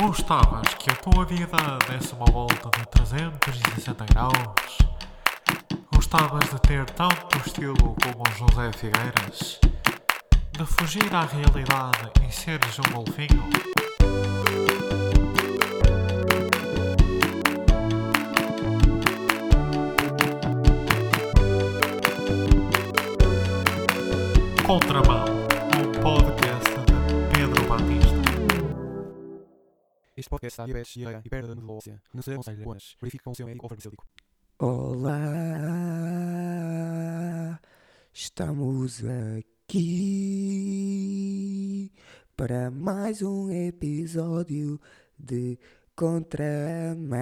Gostavas que a tua vida desse uma volta de 360 graus? Gostavas de ter tanto estilo como José Figueiras? De fugir à realidade e seres um golfinho? Contramão, Este podcast está diabetes, diarreia e perda de medula óssea. Não se aconselha apenas. Verifique com o seu médico farmacêutico. Olá, estamos aqui para mais um episódio de Contramão.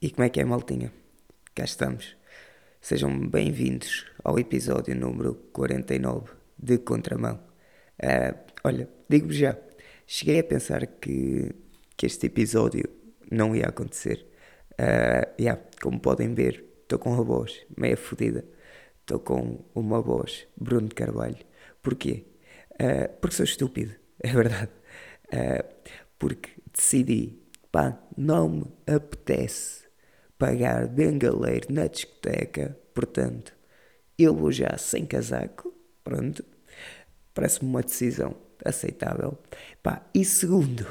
E como é que é, maltinha? Cá estamos. Sejam bem-vindos ao episódio número 49 de Contramão. Ah, olha, digo-vos já, cheguei a pensar que, que este episódio não ia acontecer. Ah, yeah, como podem ver, estou com uma voz meia fodida. Estou com uma voz Bruno Carvalho. Porquê? Ah, porque sou estúpido, é verdade. Ah, porque decidi, pá, não me apetece pagar bengaleiro na discoteca, portanto, eu vou já sem casaco, pronto. Parece-me uma decisão aceitável. Pá, e segundo,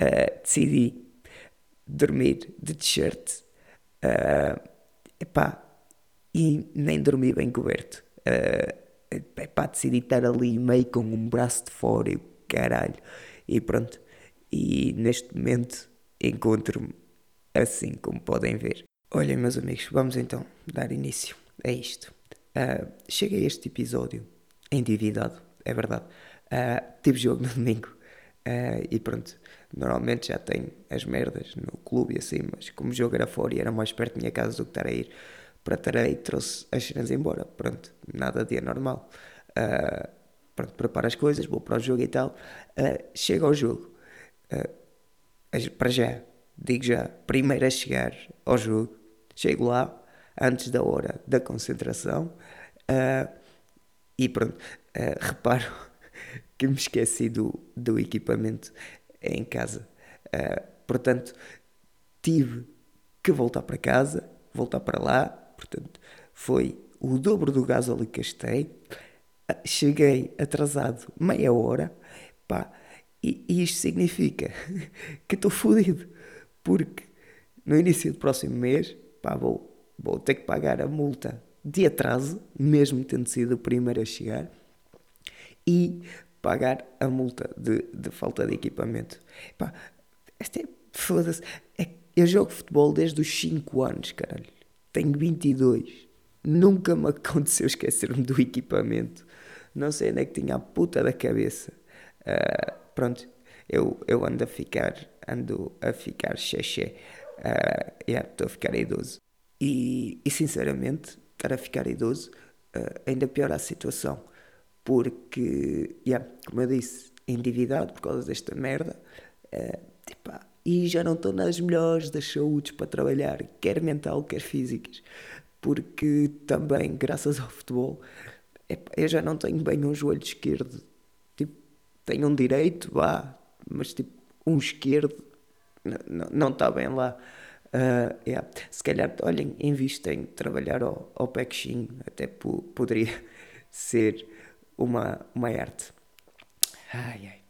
ah, decidi dormir de t-shirt. ah, epá, e nem dormi bem coberto. Uh, epá, decidi estar ali meio com um braço de fora e o caralho. E pronto. E neste momento encontro-me assim como podem ver. Olhem, meus amigos, vamos então dar início a isto. Ah, cheguei a este episódio endividado, é verdade. Ah, tive jogo no domingo ah, e pronto. Normalmente já tenho as merdas no clube e assim, mas como o jogo era fora e era mais perto da minha casa do que estar a ir para Tarei, trouxe as cenas embora. Pronto, nada de anormal. Ah, pronto, preparo as coisas, vou para o jogo e tal. Ah, chego ao jogo. Para já, digo já, primeiro a chegar ao jogo, chego lá antes da hora da concentração e pronto, reparo que me esqueci do, do equipamento em casa. Ah, portanto, tive que voltar para casa, voltar para lá, portanto, foi o dobro do ali que gastei. Ah, Cheguei atrasado meia hora, pá, e, e isto significa que estou fodido, porque no início do próximo mês, pá, vou, vou ter que pagar a multa de atraso, mesmo tendo sido o primeiro a chegar, e pagar a multa de, de falta de equipamento. Pá, esta é, foda-se, é, eu jogo futebol desde os 5 anos, caralho. Tenho 22. Nunca me aconteceu esquecer-me do equipamento. Não sei onde é que tinha a puta da cabeça. Ah, pronto, eu, eu ando a ficar, ando a ficar xexé. Ah, yeah, estou a ficar idoso. E, e sinceramente, estar a ficar idoso ah, ainda piora a situação. Porque, yeah, como eu disse, endividado por causa desta merda. epá, e já não estou nas melhores das saúdes para trabalhar, quer mental, quer físicas. Porque também, graças ao futebol, eu já não tenho bem um joelho esquerdo. Tipo, tenho um direito, vá, mas tipo, um esquerdo não está bem lá. Ah, yeah. Se calhar, olhem, invisto em trabalhar ao, ao pechinho, até po- poderia ser uma, uma arte. Ai, ai.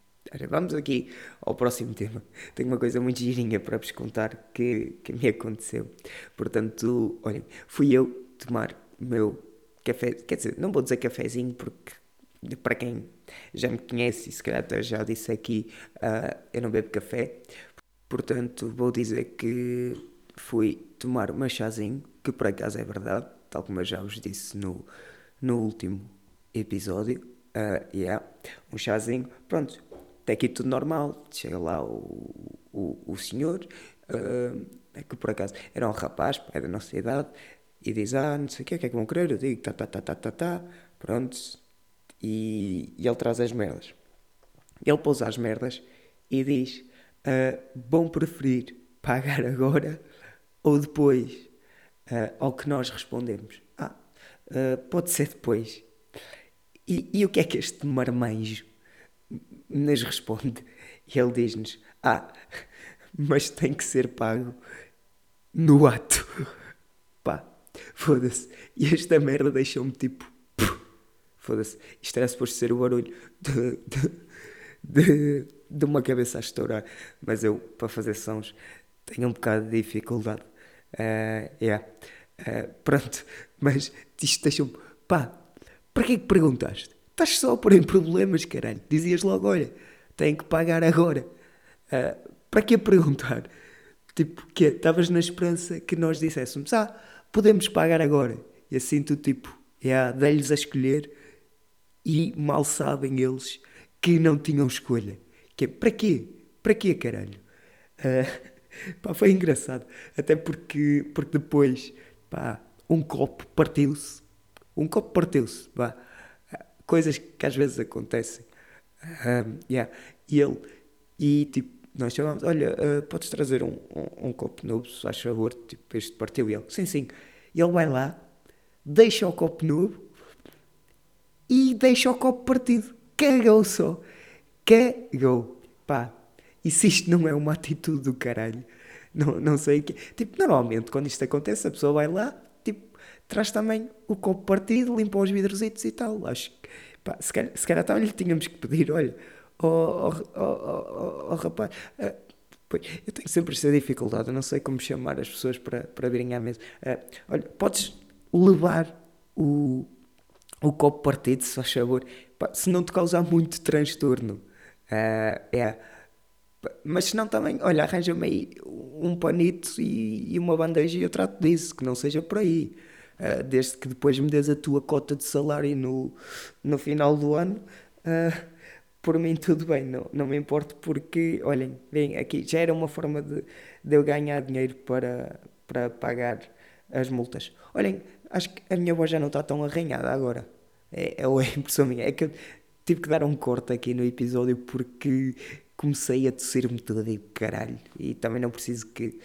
Vamos aqui ao próximo tema. Tenho uma coisa muito girinha para vos contar que, que me aconteceu. Portanto, olhem, fui eu tomar o meu café, quer dizer, não vou dizer cafezinho porque para quem já me conhece e se calhar até já disse aqui, ah, eu não bebo café. Portanto, vou dizer que fui tomar o meu chazinho, que por acaso é verdade, tal como eu já vos disse no, no último episódio. Ah, yeah, um chazinho, pronto, até aqui tudo normal. Chega lá o, o, o senhor, ah, que por acaso era um rapaz, pai da nossa idade, e diz: Ah, não sei o que, que é que vão querer? Eu digo: Tá, tá, tá, tá, tá, tá, pronto. E, e ele traz as merdas. Ele pousa as merdas e diz: Vão preferir pagar agora ou depois? Ah, ao que nós respondemos: Ah, ah, pode ser depois. E, e o que é que este marmanjo nos responde? Ele diz-nos: Ah, mas tem que ser pago no ato. Pá, foda-se. E esta merda deixou-me tipo. Foda-se. Isto era suposto ser o barulho de, de, de, de, uma cabeça a estourar. Mas eu, para fazer sons, tenho um bocado de dificuldade. Uh, yeah. Uh, pronto. Mas isto deixou-me. Pá, para que é que perguntaste? Estás só a pôr em problemas, caralho. Dizias logo: olha, tenho que pagar agora. Uh, para que perguntar? Tipo, que Estavas na esperança que nós disséssemos, ah, podemos pagar agora. E assim tu, tipo, yeah, dei-lhes a escolher e mal sabem eles que não tinham escolha. Que é, para quê? Para quê, caralho? Uh, pá, foi engraçado. Até porque, porque depois, pá, um copo partiu-se. Um copo partiu-se, pá. Coisas que às vezes acontecem. Uh, yeah. E ele, e tipo, nós chamamos, olha, uh, podes trazer um, um, um, copo novo, se faz favor, tipo, este partiu. E ele, sim, sim. E ele vai lá, deixa o copo novo e deixa o copo partido. Cagou só. Cagou. Pá. E se isto não é uma atitude do caralho, não, não sei o que. Tipo, normalmente quando isto acontece, a pessoa vai lá, traz também o copo partido, limpa os vidrositos e tal. Acho que, pá, se calhar, se calhar então lhe tínhamos que pedir, olha oh, oh, oh, oh rapaz. Uh, eu tenho sempre esta dificuldade, eu não sei como chamar as pessoas para, para virem à mesa. Uh, olha, podes levar o, o copo partido, se faz favor, se não te causar muito transtorno. Uh, é. Mas se não também, olha, arranja-me aí um panito e, e, uma bandeja e eu trato disso, que não seja por aí. Uh, desde que depois me des a tua cota de salário no, no final do ano. Uh, por mim tudo bem, não, não me importo porque, olhem, bem, aqui já era uma forma de, de eu ganhar dinheiro para, para pagar as multas. Olhem, acho que a minha voz já não está tão arranhada agora. É, é, é impressão minha. É que eu tive que dar um corte aqui no episódio porque comecei a tossir-me todo e caralho. E também não preciso que,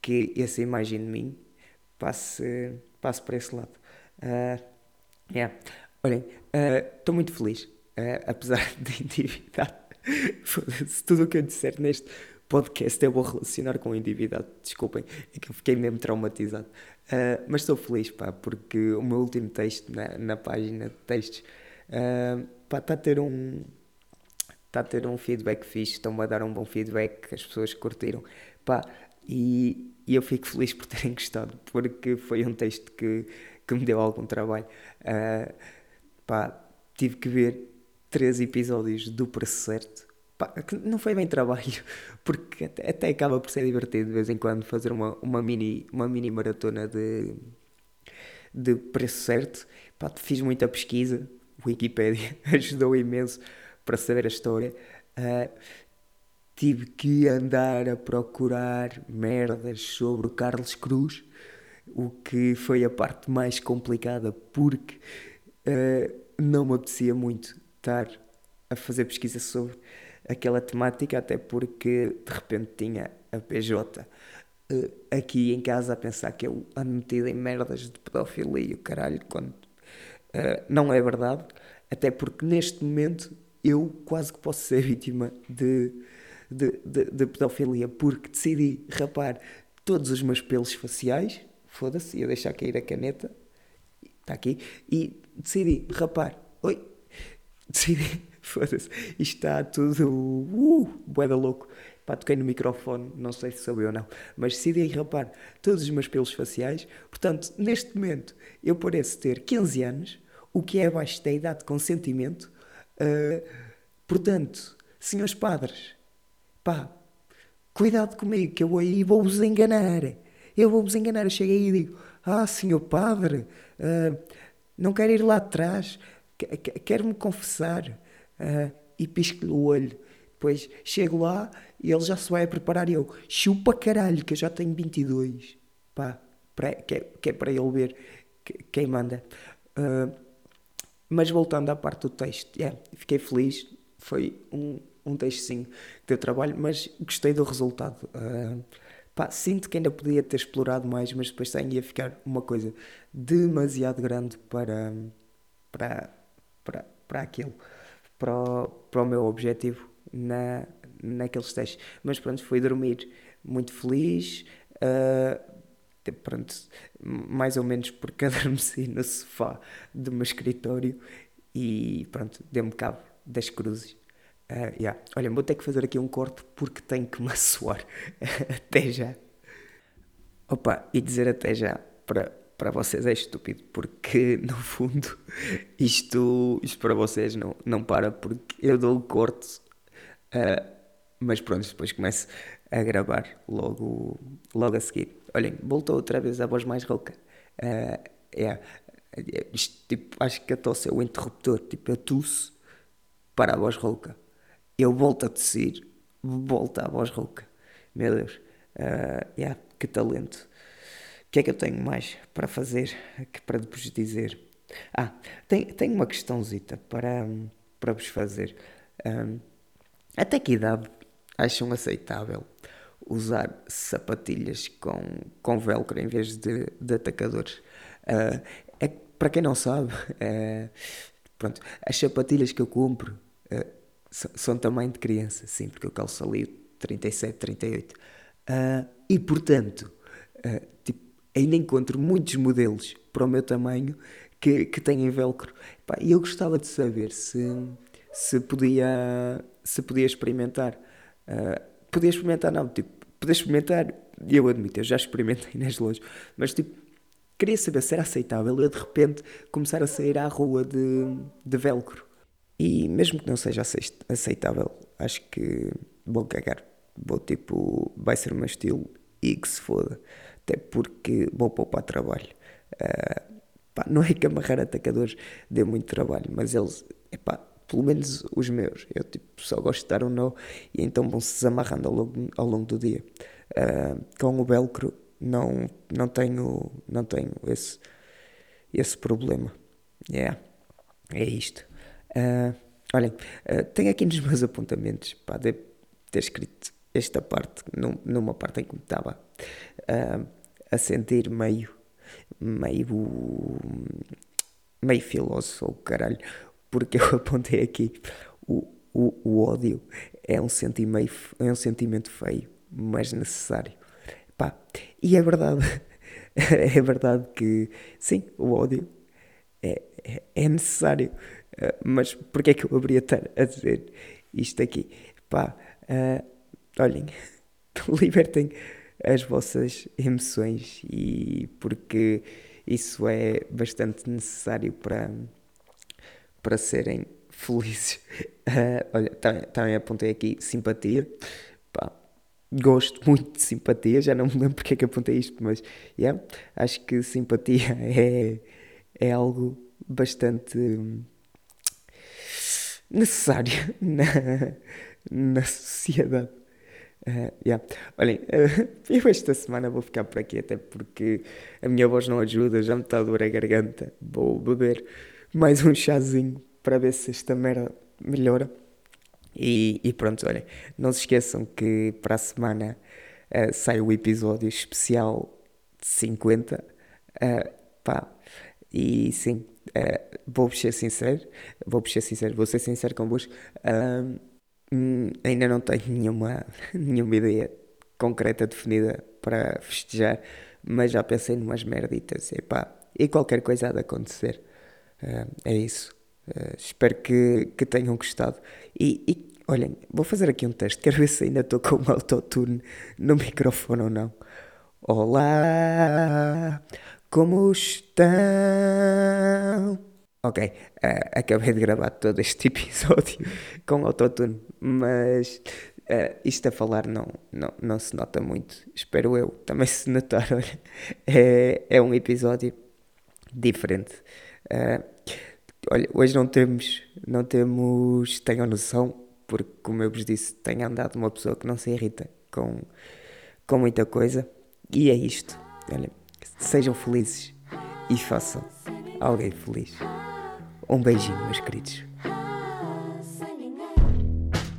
que essa imagem de mim passe, passe para esse lado. Uh, yeah. Olhem, estou uh, muito feliz uh, apesar de endividado. Tudo o que eu disser neste podcast eu vou relacionar com endividado. Desculpem, é que eu fiquei mesmo traumatizado. Uh, mas estou feliz, pá, porque o meu último texto na, na página de textos está a ter um. Está a ter um feedback fixe, estão-me a dar um bom feedback, as pessoas curtiram. Pá, e, e eu fico feliz por terem gostado, porque foi um texto que, que me deu algum trabalho. Uh, pá, tive que ver três episódios do preço certo. Pá, não foi bem trabalho, porque até, até, acaba por ser divertido de vez em quando fazer uma, uma, mini, uma mini maratona de, de preço certo. Pá, fiz muita pesquisa, Wikipedia ajudou imenso para saber a história. Uh, tive que andar a procurar merdas sobre o Carlos Cruz, o que foi a parte mais complicada porque uh, não me apetecia muito estar a fazer pesquisa sobre aquela temática, até porque de repente tinha a PJ uh, aqui em casa a pensar que eu ando metido em merdas de pedofilia, caralho, quando uh, não é verdade, até porque neste momento eu quase que posso ser vítima de, de, de, de pedofilia, porque decidi rapar todos os meus pelos faciais, foda-se, ia deixar cair a caneta, está aqui, e decidi rapar, oi, decidi, foda-se, está tudo, uh, boeda louco. Pá, toquei no microfone, não sei se soube ou não, mas decidi rapar todos os meus pelos faciais. Portanto, neste momento, eu pareço ter 15 anos, o que é abaixo da idade de consentimento. Uh, portanto, senhores padres, pá, cuidado comigo, que eu aí vou-vos enganar. Eu vou-vos enganar. Eu chego aí e digo: Ah, senhor padre, uh, não quero ir lá atrás quero-me confessar uh, e pisco-lhe o olho. Depois chego lá e ele já se vai a preparar e eu chupa caralho que eu já tenho 22. Pá, para, que, é, que é para ele ver que, quem manda. Uh, mas voltando à parte do texto, yeah, fiquei feliz. Foi um, um sim que deu trabalho, mas gostei do resultado. Uh, pá, sinto que ainda podia ter explorado mais, mas depois sem ia ficar uma coisa demasiado grande para, para para, para aquilo, para o, para o meu objetivo. na, naqueles testes. Mas pronto, fui dormir muito feliz. Uh, pronto, mais ou menos porque adormeci no sofá do meu escritório e pronto, deu-me cabo das cruzes. Uh, yeah. Olha, vou ter que fazer aqui um corte porque tenho que me assoar. até já. Opa, e dizer até já para, para vocês é estúpido, porque no fundo isto, isto para vocês não, não para, porque eu dou o corte, uh, mas pronto, depois começo a gravar logo, logo a seguir. Olhem, voltou outra vez a voz mais rouca. Uh, é, isto, tipo, acho que a tosse é o interruptor, tipo, eu tuço para a voz rouca. Eu volto a tossir, volta a voz rouca. Meu Deus, uh, yeah, que talento. O que é que eu tenho mais para fazer que para depois dizer? Ah, tenho, tenho uma questãozita para, para vos fazer. Um, até que idade acham aceitável usar sapatilhas com, com velcro em vez de, de atacadores. Uh, é, para quem não sabe, uh, pronto, as sapatilhas que eu compro uh, são, são tamanho de criança, sim, porque eu calço ali 37, 38. e portanto, tipo, ainda encontro muitos modelos para o meu tamanho que, que têm velcro. E eu gostava de saber se, se, podia, se podia experimentar. Uh, podia experimentar, não, tipo, podia experimentar, e eu admito, eu já experimentei nas lojas, mas tipo, queria saber se era aceitável eu de repente começar a sair à rua de, de velcro. E mesmo que não seja aceitável, acho que vou cagar. Vou tipo, vai ser o meu estilo e que se foda. Até porque vou poupar trabalho. Uh, pá, não é que amarrar atacadores dê muito trabalho, mas eles, epá, pelo menos os meus. Eu tipo, só gosto de dar um nó e então vão-se desamarrando ao longo, ao longo do dia. Uh, com o velcro não, não tenho, não tenho esse, esse problema. Yeah. É isto. Uh, olhem, uh, tenho aqui nos meus apontamentos, pá, de ter escrito esta parte, num, numa parte em que me estava uh, a sentir meio, meio, meio filósofo, caralho, porque eu apontei aqui o, o, o ódio é um, sentimento, é um sentimento feio, mas necessário. Pá, e é verdade, é verdade que sim, o ódio é, é, é necessário, uh, mas porquê é que eu haveria estar a dizer isto aqui? Pá, uh, olhem, libertem as vossas emoções e porque isso é bastante necessário para para serem felizes. Uh, olha, também, também, apontei aqui simpatia. Pá, gosto muito de simpatia, já não me lembro porque é que apontei isto, mas yeah, acho que simpatia é, é algo bastante necessário na, na sociedade. Uh, yeah. Olhem, uh, eu esta semana vou ficar por aqui, até porque a minha voz não ajuda, já me está a doer a garganta. Vou beber mais um chazinho para ver se esta merda melhora. E, e pronto, olhem, não se esqueçam que para a semana uh, sai o episódio especial de 50. Uh, pá, e sim, uh, vou-vos ser sincero, vou-vos ser sincero, vou ser sincero convosco. Uh, ainda não tenho nenhuma, nenhuma ideia concreta, definida para festejar, mas já pensei numas merditas. E, pá, e qualquer coisa há de acontecer. Uh, é isso. Uh, espero que, que tenham gostado. E, e, olhem, vou fazer aqui um teste. Quero ver se ainda estou com o autotune no microfone ou não. Olá, como estão? Ok, uh, acabei de gravar todo este episódio com autotune, mas uh, isto a falar não, não, não se nota muito. Espero eu também se notar. Olha, é, é um episódio diferente. Uh, olha, hoje não temos, não temos, tenham noção, porque como eu vos disse, tenho andado uma pessoa que não se irrita com, com muita coisa. E é isto. Olha, sejam felizes e façam alguém feliz. Um beijinho, meus queridos.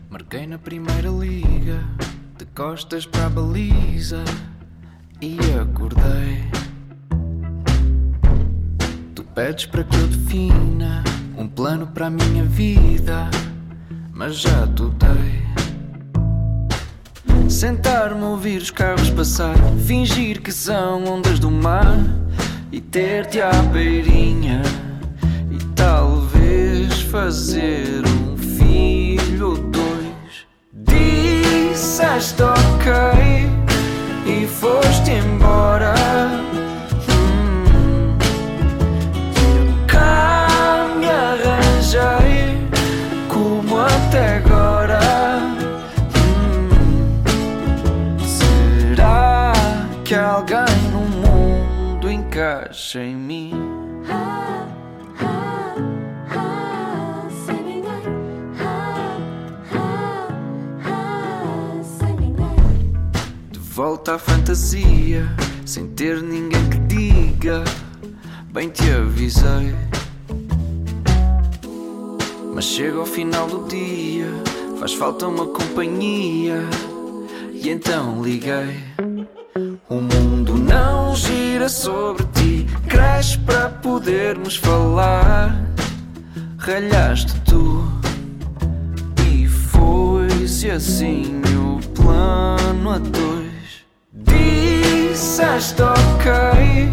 Marquei na primeira liga, de costas para a baliza e acordei. Pedes para que eu defina um plano para a minha vida, mas já tu dei. Sentar-me ouvir os carros passar, fingir que são ondas do mar e ter-te à beirinha e talvez fazer um filho ou dois. Disseste ok e foste em mim? De volta à fantasia, sem ter ninguém que diga, bem te avisei. Mas chega ao final do dia, faz falta uma companhia, e então liguei. O mundo não gira sobre ti, cresce para podermos falar. Ralhaste tu e foi-se assim o plano a dois. Disseste ok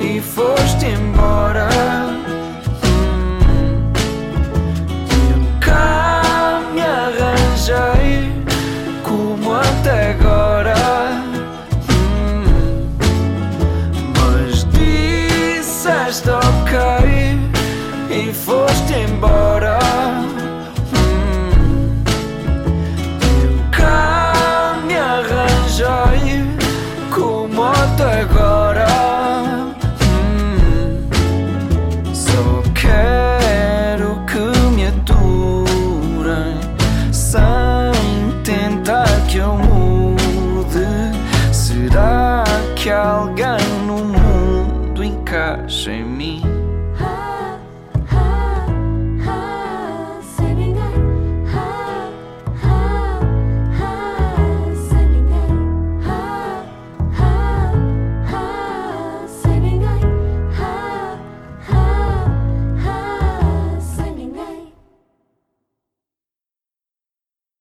e foste embora.